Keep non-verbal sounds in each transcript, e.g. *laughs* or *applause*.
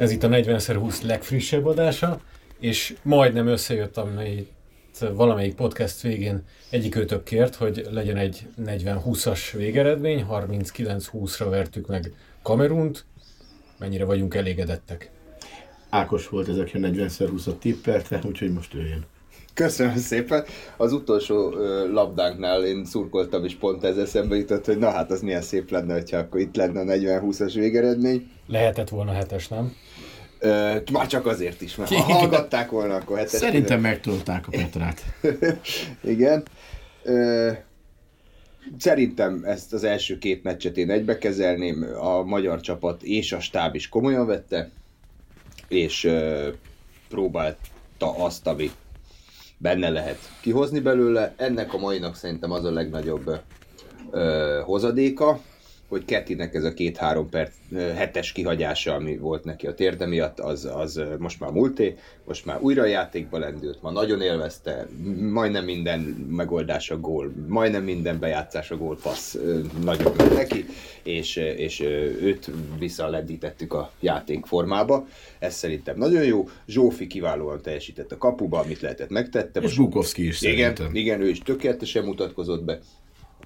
Ez itt a 40x20 legfrissebb adása, és majdnem összejött, amelyik valamelyik podcast végén egyik őtök kért, hogy legyen egy 40-20-as végeredmény, 39-20-ra vertük meg Kamerunt. Mennyire vagyunk elégedettek? Ákos volt ezek a 40x20-at tippelte, úgyhogy most jöjjön. Köszönöm szépen. Az utolsó ö, labdánknál én szurkoltam, és pont ez eszembe jutott, hogy na hát az milyen szép lenne, hogyha akkor itt lenne a 40-20-as végeredmény. Lehetett volna hetes, nem? Ö, már csak azért is, mert ha hallgatták volna, akkor hetes. Szerintem megtolták a Petrát. *laughs* Igen. Ö, szerintem ezt az első két meccset én egybe kezelném, a magyar csapat és a stáb is komolyan vette, és ö, próbálta azt, ami benne lehet kihozni belőle. Ennek a mainak szerintem az a legnagyobb ö, hozadéka, hogy Kettinek ez a két-három perc hetes kihagyása, ami volt neki a térde miatt, az, az most már múlté, most már újra játékba lendült, ma nagyon élvezte, majdnem minden megoldás a gól, majdnem minden bejátszás a gól passz nagyon ment neki, és, és őt visszalendítettük a játékformába. Ez szerintem nagyon jó. Zsófi kiválóan teljesített a kapuba, amit lehetett megtette. És Bukovszki is igen, szerintem. Igen, ő is tökéletesen mutatkozott be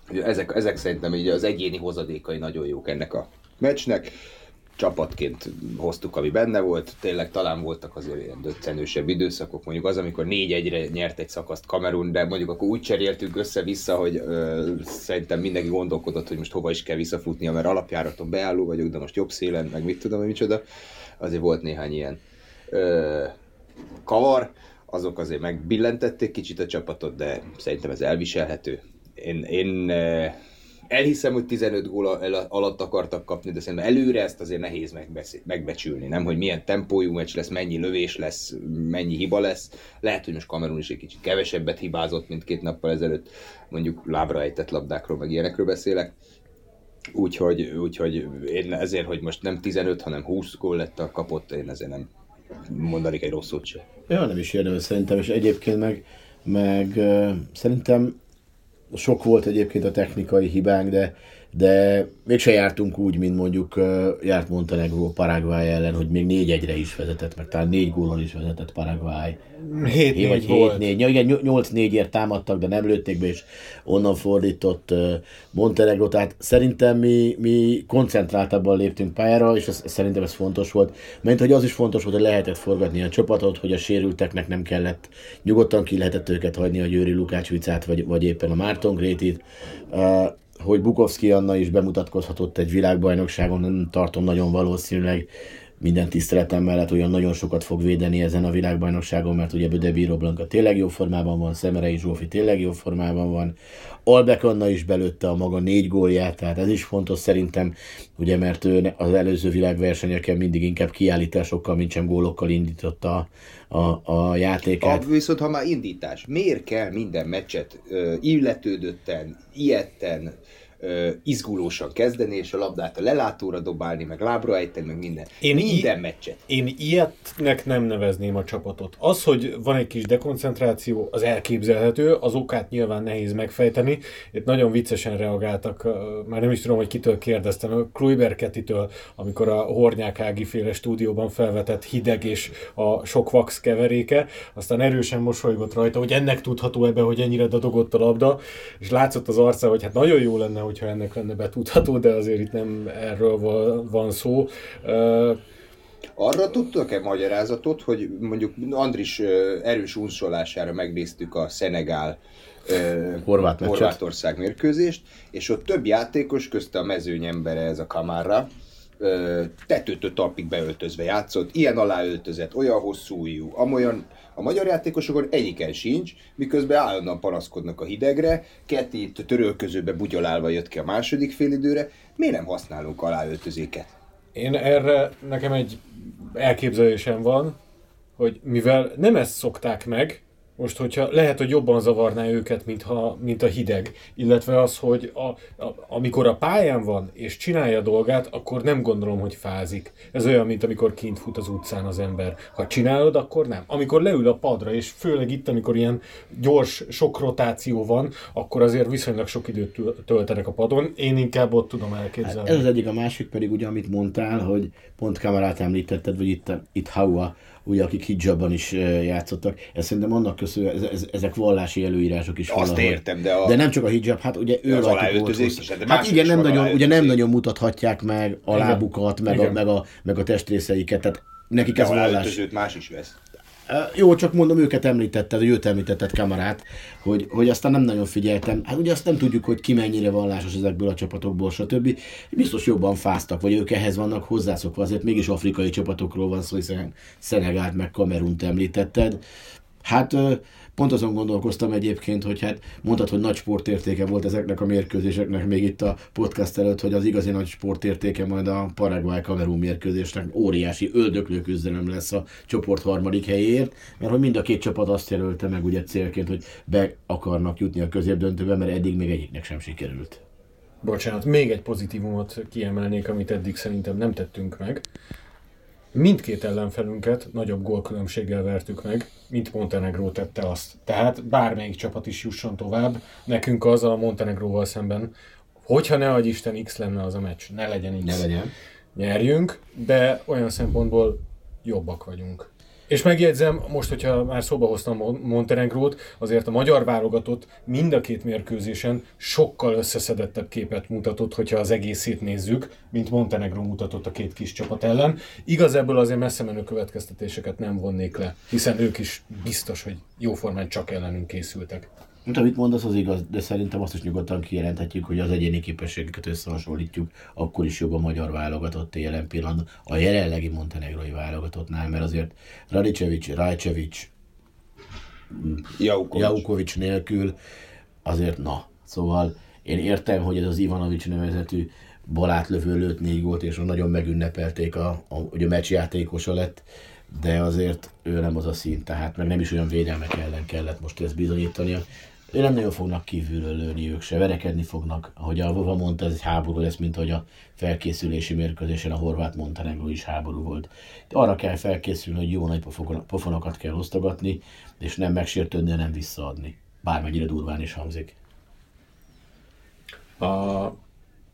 ezek, ezek szerintem így az egyéni hozadékai nagyon jók ennek a meccsnek. Csapatként hoztuk, ami benne volt. Tényleg talán voltak azért ilyen döccenősebb időszakok. Mondjuk az, amikor 4-1-re nyert egy szakaszt Kamerun, de mondjuk akkor úgy cseréltünk össze-vissza, hogy ö, szerintem mindenki gondolkodott, hogy most hova is kell visszafutnia, mert alapjáraton beálló vagyok, de most jobb szélen, meg mit tudom, hogy micsoda. Azért volt néhány ilyen ö, kavar azok azért megbillentették kicsit a csapatot, de szerintem ez elviselhető én, én elhiszem, hogy 15 gól alatt akartak kapni, de szerintem előre ezt azért nehéz megbecsülni, nem? Hogy milyen tempójú meccs lesz, mennyi lövés lesz, mennyi hiba lesz. Lehet, hogy most Kamerun is egy kicsit kevesebbet hibázott, mint két nappal ezelőtt, mondjuk lábra ejtett labdákról, meg ilyenekről beszélek. Úgyhogy, úgyhogy én ezért, hogy most nem 15, hanem 20 gól lett a kapott, én ezért nem mondanék egy rossz szót se. Ja, nem is érdemes szerintem, és egyébként meg, meg szerintem sok volt egyébként a technikai hibánk, de de mégse jártunk úgy, mint mondjuk járt Montenegro Paraguay ellen, hogy még 4-1-re is vezetett, meg talán 4 gólon is vezetett Paraguay. 7-4 vagy 7 4 Ja, igen, 8-4-ért támadtak, de nem lőtték be, és onnan fordított Montenegro. Tehát szerintem mi, mi koncentráltabban léptünk pályára, és ez, szerintem ez fontos volt. Mert hogy az is fontos volt, hogy lehetett forgatni a csapatot, hogy a sérülteknek nem kellett, nyugodtan ki lehetett őket hagyni, a Győri Lukács Vicát, vagy, vagy éppen a Márton Grétit hogy Bukovski Anna is bemutatkozhatott egy világbajnokságon, nem tartom nagyon valószínűleg minden tiszteletem mellett olyan nagyon sokat fog védeni ezen a világbajnokságon, mert ugye Böde Bíró Blanka tényleg jó formában van, Szemerei Zsófi tényleg jó formában van, Albek Anna is belőtte a maga négy gólját, tehát ez is fontos szerintem, ugye mert ő az előző világversenyeken mindig inkább kiállításokkal, mint sem gólokkal indította a, a, a játékát. A, viszont ha már indítás, miért kell minden meccset uh, illetődötten, ilyetten, izgulósan kezdeni, és a labdát a lelátóra dobálni, meg lábra ejteni, meg minden. Én minden i- meccset. Én ilyetnek nem nevezném a csapatot. Az, hogy van egy kis dekoncentráció, az elképzelhető, az okát nyilván nehéz megfejteni. Itt nagyon viccesen reagáltak, már nem is tudom, hogy kitől kérdeztem, a Kluiber Kettitől, amikor a Hornyák Ági féle stúdióban felvetett hideg és a sok vax keveréke, aztán erősen mosolygott rajta, hogy ennek tudható ebbe, hogy ennyire dadogott a labda, és látszott az arca, hogy hát nagyon jó lenne, hogy hogyha ennek lenne betudható, de azért itt nem erről van szó. Arra tudtok-e magyarázatot, hogy mondjuk Andris erős unsolására megnéztük a Szenegál Horvát Horvátország mérkőzést, és ott több játékos, közte a mezőny embere ez a Kamára, tetőtől talpig beöltözve játszott, ilyen aláöltözett, olyan hosszú ujjú, amolyan a magyar játékosokon egyiken sincs, miközben állandóan panaszkodnak a hidegre, Keti törölközőbe bugyolálva jött ki a második félidőre, miért nem használunk aláöltözéket? Én erre, nekem egy elképzelésem van, hogy mivel nem ezt szokták meg, Most, hogyha lehet, hogy jobban zavarná őket, mint, ha, mint a hideg, illetve az, hogy a, a, amikor a pályán van és csinálja a dolgát, akkor nem gondolom, hogy fázik. Ez olyan, mint amikor kint fut az utcán az ember. Ha csinálod, akkor nem. Amikor leül a padra, és főleg itt, amikor ilyen gyors, sok rotáció van, akkor azért viszonylag sok időt töltenek a padon. Én inkább ott tudom elképzelni. Hát ez az egyik, a másik pedig ugye, amit mondtál, hogy pont kamerát említetted, vagy itt, itt Hawa ugye, akik hijabban is játszottak. Ez szerintem annak köszönhető, ez, ez, ezek vallási előírások is Azt valahogy. értem, de a... De nem csak a hijab, hát ugye ő rajtuk volt is, Hát igen, nem nagyon, ugye nem nagyon mutathatják meg a lábukat, meg a, meg, a, meg a testrészeiket, tehát nekik ez vallás. más is vesz. Jó, csak mondom, őket említetted, vagy őt említetted kamerát, hogy, hogy aztán nem nagyon figyeltem. Hát ugye azt nem tudjuk, hogy ki mennyire vallásos ezekből a csapatokból, stb. Biztos jobban fáztak, vagy ők ehhez vannak hozzászokva, azért mégis afrikai csapatokról van szó, hiszen Szenegált meg Kamerunt említetted. Hát Pont azon gondolkoztam egyébként, hogy hát mondtad, hogy nagy sportértéke volt ezeknek a mérkőzéseknek még itt a podcast előtt, hogy az igazi nagy sportértéke majd a Paraguay Kamerun mérkőzésnek óriási öldöklő küzdelem lesz a csoport harmadik helyéért, mert hogy mind a két csapat azt jelölte meg ugye célként, hogy be akarnak jutni a középdöntőbe, mert eddig még egyiknek sem sikerült. Bocsánat, még egy pozitívumot kiemelnék, amit eddig szerintem nem tettünk meg mindkét ellenfelünket nagyobb gólkülönbséggel vertük meg, mint Montenegro tette azt. Tehát bármelyik csapat is jusson tovább, nekünk az a Montenegróval szemben, hogyha ne adj Isten X lenne az a meccs, ne legyen X. Ne legyen. Nyerjünk, de olyan szempontból jobbak vagyunk. És megjegyzem, most, hogyha már szóba hoztam Montenegrót, azért a magyar válogatott mind a két mérkőzésen sokkal összeszedettebb képet mutatott, hogyha az egészét nézzük, mint Montenegró mutatott a két kis csapat ellen. Igaz, ebből azért messze menő következtetéseket nem vonnék le, hiszen ők is biztos, hogy jóformán csak ellenünk készültek. Mint amit mondasz, az igaz, de szerintem azt is nyugodtan kijelenthetjük, hogy az egyéni képességeket összehasonlítjuk, akkor is jobb a magyar válogatott jelen pillanatban a jelenlegi montenegrói válogatottnál, mert azért Radicevic, Rajcevic, Jaukovics. Jaukovics nélkül azért na. Szóval én értem, hogy ez az Ivanovics nevezetű balátlövő lőtt négy gólt, és nagyon megünnepelték, a, a, hogy a meccs játékosa lett, de azért ő nem az a szint, tehát meg nem is olyan védelmek ellen kellett most ezt bizonyítania. Ő nem nagyon fognak kívülről lőni ők se, verekedni fognak. Ahogy a Vova mondta, ez egy háború lesz, mint hogy a felkészülési mérkőzésen a horvát Montenegro is háború volt. Arra kell felkészülni, hogy jó nagy pofonokat kell osztogatni, és nem megsértődni, nem visszaadni. Bármennyire durván is hangzik. A,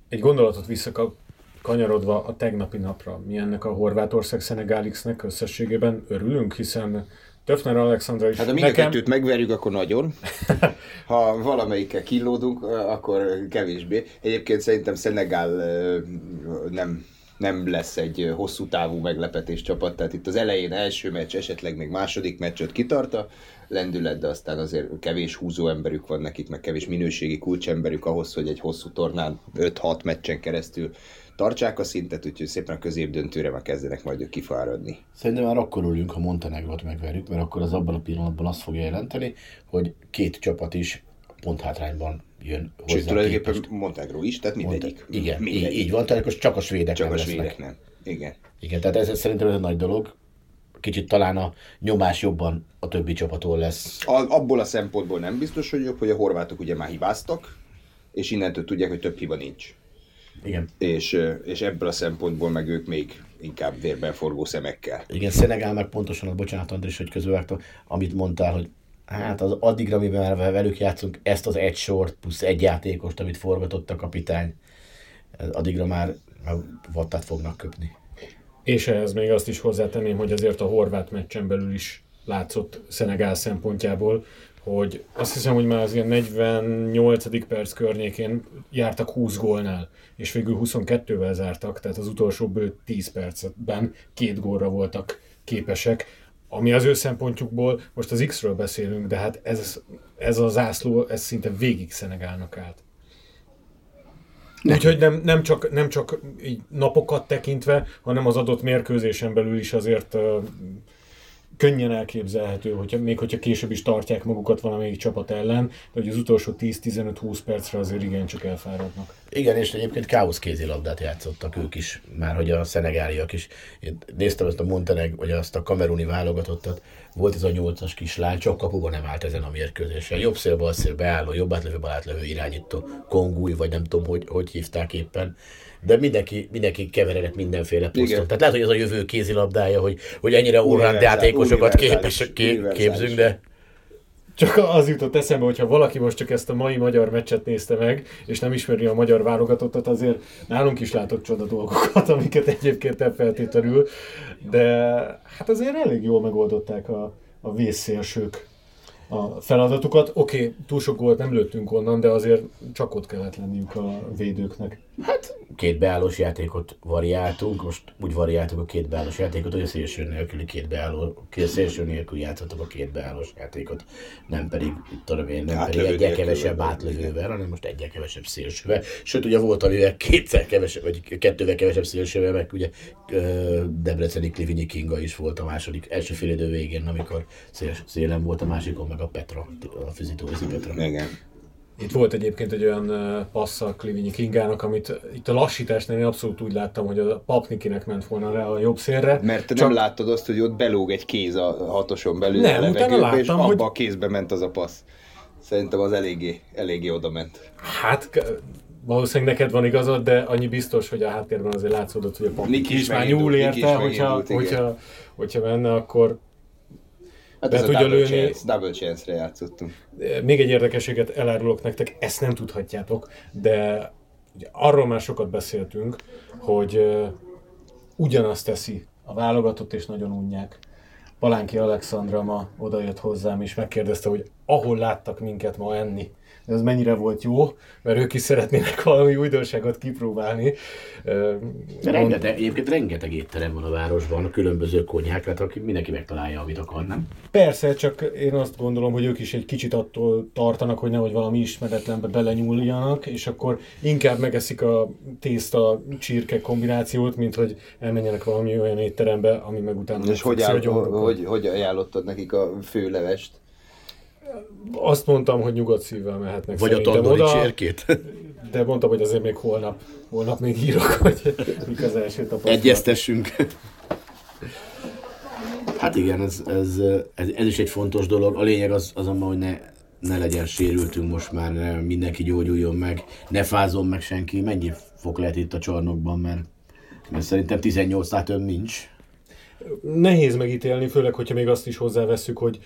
egy gondolatot visszakap, kanyarodva a tegnapi napra, mi ennek a Horvátország Szenegálixnek összességében örülünk, hiszen Töfner Alexandra is Hát ha mind nekem... a kettőt megverjük, akkor nagyon. *laughs* Ha valamelyikkel kilódunk, akkor kevésbé. Egyébként szerintem Szenegál nem, nem lesz egy hosszú távú meglepetés csapat, tehát itt az elején első meccs, esetleg még második meccsöt kitarta, lendület, de aztán azért kevés húzó emberük van nekik, meg kevés minőségi kulcsemberük ahhoz, hogy egy hosszú tornán 5-6 meccsen keresztül tartsák a szintet, úgyhogy szépen a középdöntőre már kezdenek majd ők kifáradni. Szerintem már akkor ülünk, ha Montenegrót megverjük, mert akkor az abban a pillanatban azt fogja jelenteni, hogy két csapat is pont hátrányban jön hozzá. Sőt, tulajdonképpen Montenegro is, tehát mindegyik. Monte- igen, mindegyik. Így, így van, tehát csak a svédek csak nem a svédek nem. Igen. Igen, tehát ez szerintem ez egy nagy dolog. Kicsit talán a nyomás jobban a többi csapaton lesz. A, abból a szempontból nem biztos, hogy jobb, hogy a horvátok ugye már hibáztak, és innentől tudják, hogy több hiba nincs. Igen. És, és ebből a szempontból meg ők még inkább vérben forgó szemekkel. Igen, Szenegál meg pontosan, a bocsánat Andris, hogy közülvágtam, amit mondtál, hogy hát az addigra, amiben már velük játszunk, ezt az egy sort plusz egy játékost, amit forgatott a kapitány, addigra már, már vattát fognak köpni. És ehhez még azt is hozzátenném, hogy azért a horvát meccsen belül is látszott Szenegál szempontjából, hogy azt hiszem, hogy már az ilyen 48. perc környékén jártak 20 gólnál, és végül 22-vel zártak, tehát az utolsó bő 10 percben két gólra voltak képesek, ami az ő szempontjukból, most az X-ről beszélünk, de hát ez, ez a zászló, ez szinte végig Szenegálnak állt. Úgyhogy nem, nem, csak, nem csak így napokat tekintve, hanem az adott mérkőzésen belül is azért könnyen elképzelhető, hogyha, még hogyha később is tartják magukat valamelyik csapat ellen, de hogy az utolsó 10-15-20 percre azért igen csak elfáradnak. Igen, és egyébként káosz kézilabdát játszottak ők is, már hogy a szenegáliak is. Én néztem ezt a Monteneg, vagy azt a kameruni válogatottat, volt ez a nyolcas kislány, csak kapuba nem állt ezen a mérkőzésen. Jobb szél, bal szél, beálló, jobb átlövő, bal átlövő irányító, kongúj, vagy nem tudom, hogy, hogy hívták éppen. De mindenki, mindenki keveredett mindenféle poszton. Igen. Tehát lehet, hogy ez a jövő kézilabdája, hogy, hogy ennyire orrand játékosokat képes, képzünk, de Csak az jutott eszembe, hogyha valaki most csak ezt a mai magyar meccset nézte meg, és nem ismeri a magyar válogatottat, azért nálunk is látott csoda dolgokat, *laughs* amiket egyébként nem feltétlenül, de hát azért elég jól megoldották a, a vészszélsők a feladatukat. Oké, okay, túl sok gólt nem lőttünk onnan, de azért csak ott kellett lenniük a védőknek. Hát két beállós játékot variáltunk, most úgy variáltuk a két beállós játékot, hogy a szélső nélküli két beálló, két szélső nélkül játszottuk a két beállós játékot, nem pedig, tudom én, nem Átlövő pedig egyel kevesebb átlövővel, hanem most egyel kevesebb szélsővel. Sőt, ugye volt, amivel kétszer kevesebb, vagy kettővel kevesebb szélsővel, meg ugye Debreceni Klivinyi Kinga is volt a második, első fél idő végén, amikor szél, szélen volt a másikon, meg a Petra, a fizitózi Petra. Igen. Itt volt egyébként egy olyan passz a Klivinyi Kingának, amit itt a lassításnál én abszolút úgy láttam, hogy a Papnikinek ment volna rá a jobb szélre. Mert te Csak- nem láttad azt, hogy ott belóg egy kéz a hatoson belül Nem, a levegőbe, és láttam, abba hogy- a kézbe ment az a passz. Szerintem az eléggé, eléggé oda ment. Hát valószínűleg neked van igazad, de annyi biztos, hogy a háttérben azért látszódott, hogy a Papnik is is már nyúl érte, hogyha, igen. hogyha, hogyha menne, akkor Hát Be tudja double lőni. chance, double chance-re játszottunk. Még egy érdekességet elárulok nektek, ezt nem tudhatjátok, de ugye arról már sokat beszéltünk, hogy ö, ugyanazt teszi a válogatott, és nagyon unják. Palánki Alexandra ma odajött hozzám, és megkérdezte, hogy ahol láttak minket ma enni, ez mennyire volt jó, mert ők is szeretnének valami újdonságot kipróbálni. Rengeteg, egyébként rengeteg étterem van a városban, a különböző konyhák, tehát aki mindenki megtalálja, amit akar, nem? Persze, csak én azt gondolom, hogy ők is egy kicsit attól tartanak, hogy nehogy valami ismeretlenbe belenyúljanak, és akkor inkább megeszik a tészta csirke kombinációt, mint hogy elmenjenek valami olyan étterembe, ami meg utána És hogy, áll, gyomrukat. hogy, hogy ajánlottad nekik a főlevest? Azt mondtam, hogy nyugodt szívvel mehetnek Vagy a tandori oda, csirkét. de mondtam, hogy azért még holnap, holnap még írok, hogy mik az első tapasztalat. Egyeztessünk. Hát igen, ez, ez, ez, ez, is egy fontos dolog. A lényeg az azonban, hogy ne, ne legyen sérültünk most már, ne, mindenki gyógyuljon meg, ne fázom meg senki. Mennyi fok lehet itt a csarnokban, mert, mert szerintem 18-nál több nincs. Nehéz megítélni, főleg, hogyha még azt is hozzáveszünk, hogy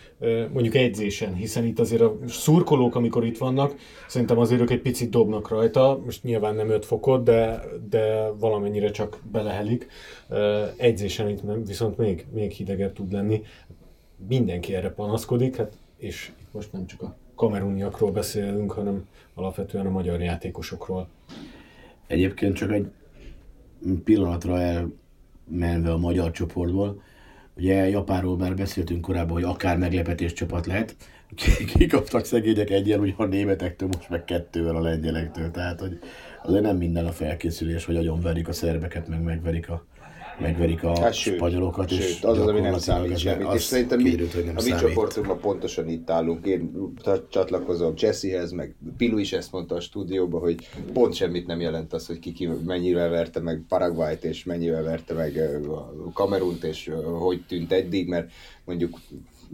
mondjuk edzésen, hiszen itt azért a szurkolók, amikor itt vannak, szerintem azért ők egy picit dobnak rajta, most nyilván nem 5 fokot, de, de valamennyire csak belehelik. Eh, Edzésen itt viszont még, még hidegebb tud lenni. Mindenki erre panaszkodik, hát, és most nem csak a kameruniakról beszélünk, hanem alapvetően a magyar játékosokról. Egyébként csak egy pillanatra elmenve a magyar csoportból, ugye Japánról már beszéltünk korábban, hogy akár meglepetés csapat lehet, kikaptak szegények egyen, ugye a németektől, most meg kettővel a lengyelektől, tehát hogy azért nem minden a felkészülés, hogy agyon verik a szerbeket, meg megverik a, megverik a Hát sőt, spanyolokat, és sőt, az az, ami nem számít semmit. És szerintem mi, kiderült, hogy nem a mi csoportunkban pontosan itt állunk. Én csatlakozom Jessehez, meg Pilu is ezt mondta a stúdióban, hogy pont semmit nem jelent az, hogy ki, ki mennyivel verte meg Paraguayt, és mennyivel verte meg Kamerunt, és hogy tűnt eddig, mert mondjuk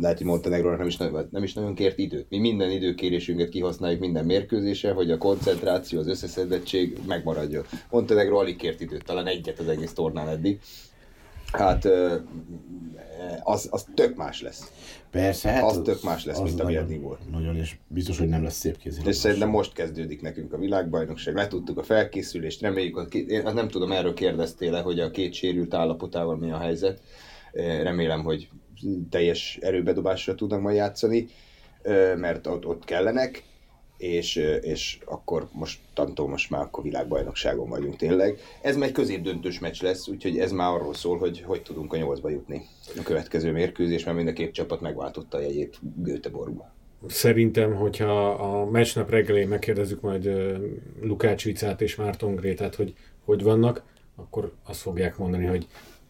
lehet, hogy Montenegrónak nem is, nagyon- nem is nagyon kért időt. Mi minden időkérésünket kihasználjuk minden mérkőzése, hogy a koncentráció, az összeszedettség megmaradjon. Montenegró alig kért időt, talán egyet az egész tornán eddig. Hát az, az tök más lesz. Persze, hát Az tök más lesz, mint ami eddig volt. Nagyon, és biztos, hogy nem lesz szép kézilabda. És szerintem most kezdődik nekünk a világbajnokság. Letudtuk a felkészülést, reméljük, a két, én nem tudom, erről kérdeztél hogy a két sérült állapotával mi a helyzet. Remélem, hogy teljes erőbedobásra tudnak majd játszani, mert ott, ott kellenek, és, és akkor most tantól most már akkor világbajnokságon vagyunk tényleg. Ez már egy középdöntős meccs lesz, úgyhogy ez már arról szól, hogy hogy tudunk a nyolcba jutni a következő mérkőzés, mert mind a két csapat megváltotta a jegyét Göteborgba. Szerintem, hogyha a meccsnap reggelén megkérdezzük majd Lukács Vicát és Márton Grétát, hogy hogy vannak, akkor azt fogják mondani, hogy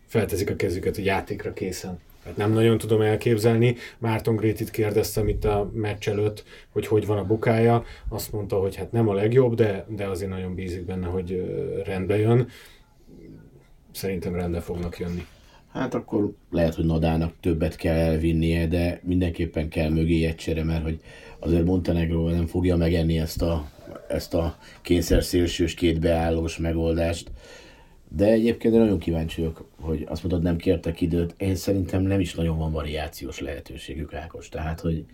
felteszik a kezüket, hogy játékra készen. Hát nem nagyon tudom elképzelni. Márton Grétit kérdeztem itt a meccs előtt, hogy hogy van a bukája. Azt mondta, hogy hát nem a legjobb, de, de azért nagyon bízik benne, hogy rendbe jön. Szerintem rendbe fognak jönni. Hát akkor lehet, hogy Nadának többet kell elvinnie, de mindenképpen kell mögé egy mert hogy azért Montenegro nem fogja megenni ezt a, ezt a kényszer szélsős két beállós megoldást. De egyébként nagyon kíváncsi vagyok, hogy azt mondod, nem kértek időt. Én szerintem nem is nagyon van variációs lehetőségük, Ákos. Tehát, hogy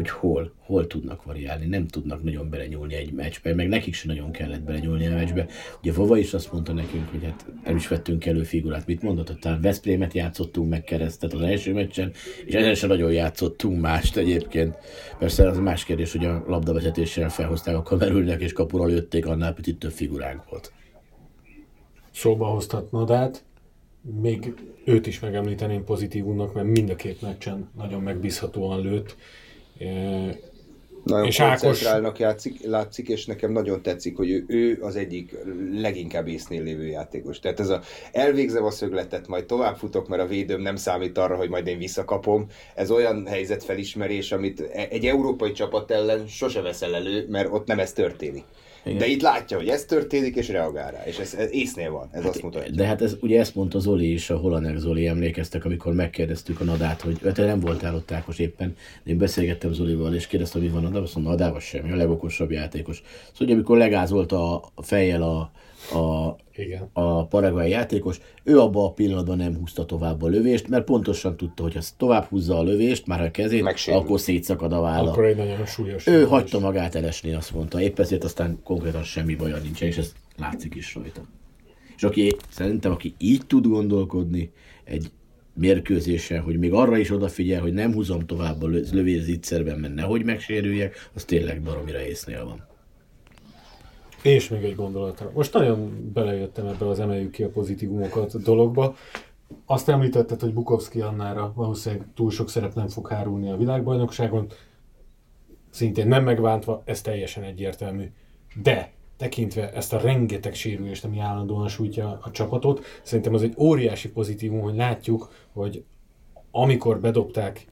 hogy hol, hol tudnak variálni, nem tudnak nagyon belenyúlni egy meccsbe, meg nekik sem nagyon kellett belenyúlni a meccsbe. Ugye Vova is azt mondta nekünk, hogy hát el is vettünk elő figurát. Mit mondott? hogy talán Veszprémet játszottunk meg keresztet az első meccsen, és ezen sem nagyon játszottunk mást egyébként. Persze az más kérdés, hogy a labdavezetéssel felhozták a kamerülnek és kapura lőtték, annál picit több figuránk volt. Szóba hoztat Nadát, még őt is megemlíteném pozitívunnak, mert mind a két meccsen nagyon megbízhatóan lőtt nagyon és koncentrálnak Ákos... játszik, látszik, és nekem nagyon tetszik, hogy ő, ő az egyik leginkább észnél lévő játékos. Tehát ez a elvégzem a szögletet, majd tovább futok, mert a védőm nem számít arra, hogy majd én visszakapom. Ez olyan helyzetfelismerés, amit e- egy európai csapat ellen sose veszel elő, mert ott nem ez történik. Igen. De itt látja, hogy ez történik, és reagál rá. És ez, ez észnél van, ez hát, azt mutatja. De hát ez, ugye ezt mondta Zoli is, a Holanek Zoli, emlékeztek, amikor megkérdeztük a Nadát, hogy te nem voltál ott Ákos éppen, én beszélgettem Zolival, és kérdeztem, hogy van Nadával, azt mondta, Nadával semmi, a legokosabb játékos. Szóval, hogy amikor legázolt a fejjel a, a, Igen. a paraguay játékos, ő abban a pillanatban nem húzta tovább a lövést, mert pontosan tudta, hogy ha tovább húzza a lövést, már a kezét, Megsérül. akkor szétszakad a válla. Akkor egy nagyon súlyos. Ő hagyta magát elesni, azt mondta. Épp ezért aztán konkrétan semmi baja nincsen, és ez látszik is rajta. És aki, szerintem, aki így tud gondolkodni egy mérkőzésen, hogy még arra is odafigyel, hogy nem húzom tovább a lövés zicserben, mert nehogy megsérüljek, az tényleg baromira észnél van. És még egy gondolatra. Most nagyon belejöttem ebbe az emeljük ki a pozitívumokat dologba. Azt említetted, hogy Bukowski Annára valószínűleg túl sok szerep nem fog hárulni a világbajnokságon. Szintén nem megvántva, ez teljesen egyértelmű. De tekintve ezt a rengeteg sérülést, ami állandóan sújtja a csapatot, szerintem az egy óriási pozitívum, hogy látjuk, hogy amikor bedobták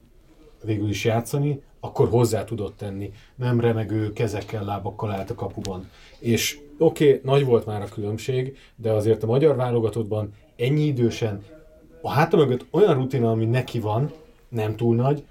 végül is játszani, akkor hozzá tudott tenni. Nem remegő kezekkel, lábakkal állt a kapuban. És oké, okay, nagy volt már a különbség, de azért a magyar válogatottban ennyi idősen a háta mögött olyan rutina, ami neki van, nem túl nagy,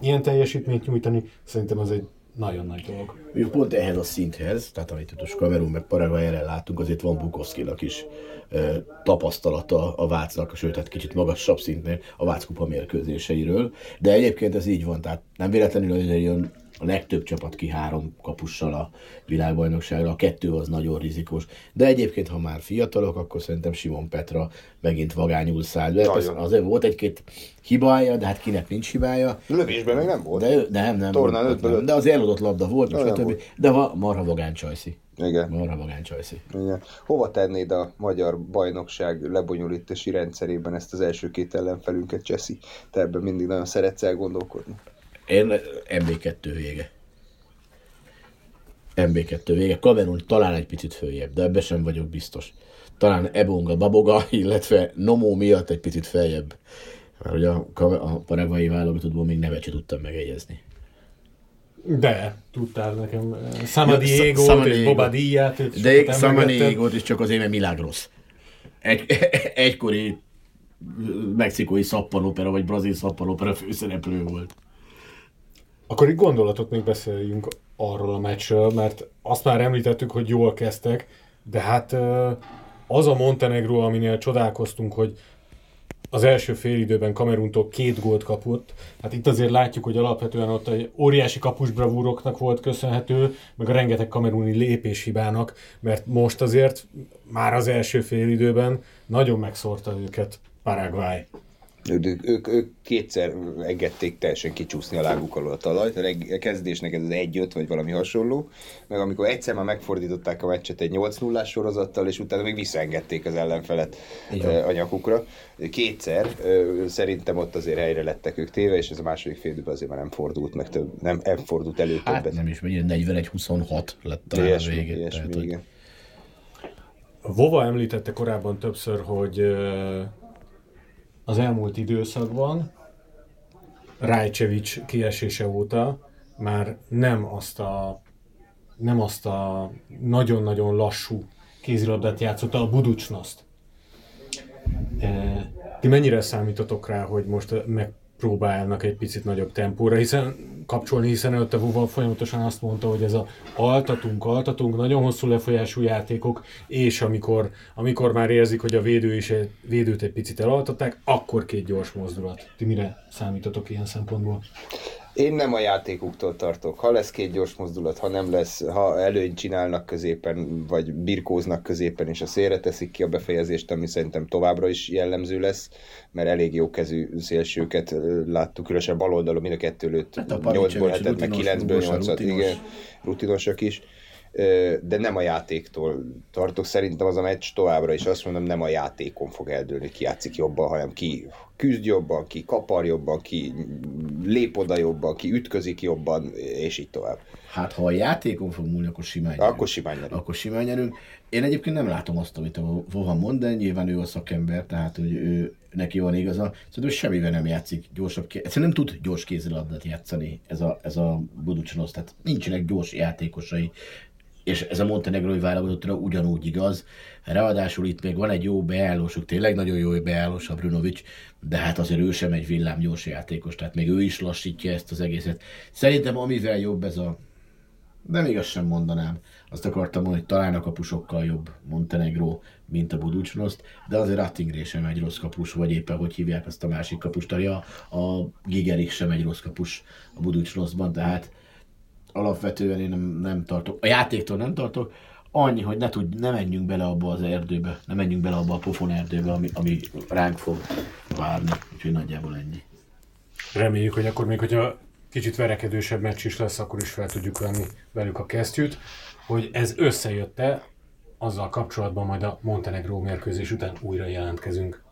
ilyen teljesítményt nyújtani, szerintem az egy nagyon nagy dolog. Jó, pont ehhez a szinthez, tehát amit a Kamerun meg Paraguay ellen látunk, azért van Bukowskinak is e, tapasztalata a Vácnak, sőt, tehát kicsit magasabb szintnél a Váckupa mérkőzéseiről, de egyébként ez így van, tehát nem véletlenül jön a legtöbb csapat ki három kapussal a világbajnokságra, a kettő az nagyon rizikós. De egyébként, ha már fiatalok, akkor szerintem Simon Petra megint vagányul szállt be. Azért volt egy-két hibája, de hát kinek nincs hibája. Lövésben még nem volt. De, nem, nem. Tornán volt, nem, de az eladott labda volt, most többi. De va, marha vagány csajszi. Igen. Marha vagány csajszi. Igen. Hova tennéd a magyar bajnokság lebonyolítási rendszerében ezt az első két ellenfelünket, Cseszi? Te ebben mindig nagyon szeretsz elgondolkodni. Én MB2 vége. MB2 vége. Kamerun talán egy picit följebb, de ebbe sem vagyok biztos. Talán Ebonga Baboga, *laughs* illetve Nomó miatt egy picit feljebb. Mert ugye a, a paraguayi válogatottból még nevet sem tudtam megegyezni. De, tudtál nekem eh, Samadiego ja, és Bobadillát. De Samadiego is csak azért, mert Milagros. Egy, *laughs* egykori mexikói szappanopera, vagy brazil szappanopera főszereplő volt. Akkor itt gondolatot még beszéljünk arról a meccsről, mert azt már említettük, hogy jól kezdtek, de hát az a Montenegro, aminél csodálkoztunk, hogy az első fél időben Kameruntól két gólt kapott. Hát itt azért látjuk, hogy alapvetően ott egy óriási kapusbravúroknak volt köszönhető, meg a rengeteg kameruni lépéshibának, mert most azért már az első fél időben nagyon megszórta őket Paraguay. Ők, ők, ők kétszer engedték teljesen kicsúszni a láguk alól a talajt. A kezdésnek ez az 1 vagy valami hasonló. Meg amikor egyszer már megfordították a meccset egy 8 0 sorozattal, és utána még visszaengedték az ellenfelet Igen. a nyakukra. Kétszer szerintem ott azért helyre lettek ők téve, és ez a második fél időben azért már nem fordult meg több, nem, nem fordult elő hát többet. nem is, mennyire 41-26 lett talán a végén. Ilyesmi, tehát, igen. Vova említette korábban többször, hogy az elmúlt időszakban Rajcevic kiesése óta már nem azt a nem azt a nagyon-nagyon lassú kézilabdát játszotta, a Buducsnaszt. E, ti mennyire számítotok rá, hogy most megpróbálnak egy picit nagyobb tempóra, hiszen kapcsolni, hiszen előtte Vuval folyamatosan azt mondta, hogy ez a altatunk, altatunk, nagyon hosszú lefolyású játékok, és amikor, amikor már érzik, hogy a védő is, védőt egy picit elaltatták, akkor két gyors mozdulat. Ti mire számítotok ilyen szempontból? Én nem a játékuktól tartok. Ha lesz két gyors mozdulat, ha nem lesz, ha előnyt csinálnak középen, vagy birkóznak középen, és a szélre teszik ki a befejezést, ami szerintem továbbra is jellemző lesz, mert elég jó kezű szélsőket láttuk, különösen bal oldalon, mind a kettő lőtt hát 8-ból 7 meg 9-ből 8-at, igen, rutinosak is de nem a játéktól tartok. Szerintem az a meccs továbbra is azt mondom, nem a játékon fog eldőlni, ki játszik jobban, hanem ki küzd jobban, ki kapar jobban, ki lép oda jobban, ki ütközik jobban, és így tovább. Hát ha a játékon fog múlni, akkor simán nyerünk. Akkor simán nyerünk. Akkor simán nyerünk. Én egyébként nem látom azt, amit a Vohan mond, de nyilván ő a szakember, tehát hogy ő, neki van igaza. Szerintem semmivel nem játszik gyorsabb, egyszerűen nem tud gyors kézilabdát játszani ez a, ez a Buducsnosz, tehát nincsenek gyors játékosai, és ez a montenegrói válogatottra ugyanúgy igaz. Ráadásul itt még van egy jó beállósuk, tényleg nagyon jó beállós a Brunovic, de hát azért ő sem egy villámgyors játékos, tehát még ő is lassítja ezt az egészet. Szerintem amivel jobb ez a de még azt sem mondanám. Azt akartam mondani, hogy talán a kapusokkal jobb Montenegro, mint a Buducsnoszt, de azért Attingré sem egy rossz kapus, vagy éppen hogy hívják azt a másik kapust, a, a Gigerik sem egy rossz kapus a Buducsnoszban, tehát alapvetően én nem, nem tartok, a játéktól nem tartok, annyi, hogy ne, tud, ne menjünk bele abba az erdőbe, ne menjünk bele abba a pofon erdőbe, ami, ami ránk fog várni, úgyhogy nagyjából ennyi. Reméljük, hogy akkor még, hogyha kicsit verekedősebb meccs is lesz, akkor is fel tudjuk venni velük a kesztyűt, hogy ez összejött-e, azzal kapcsolatban majd a Montenegró mérkőzés után újra jelentkezünk.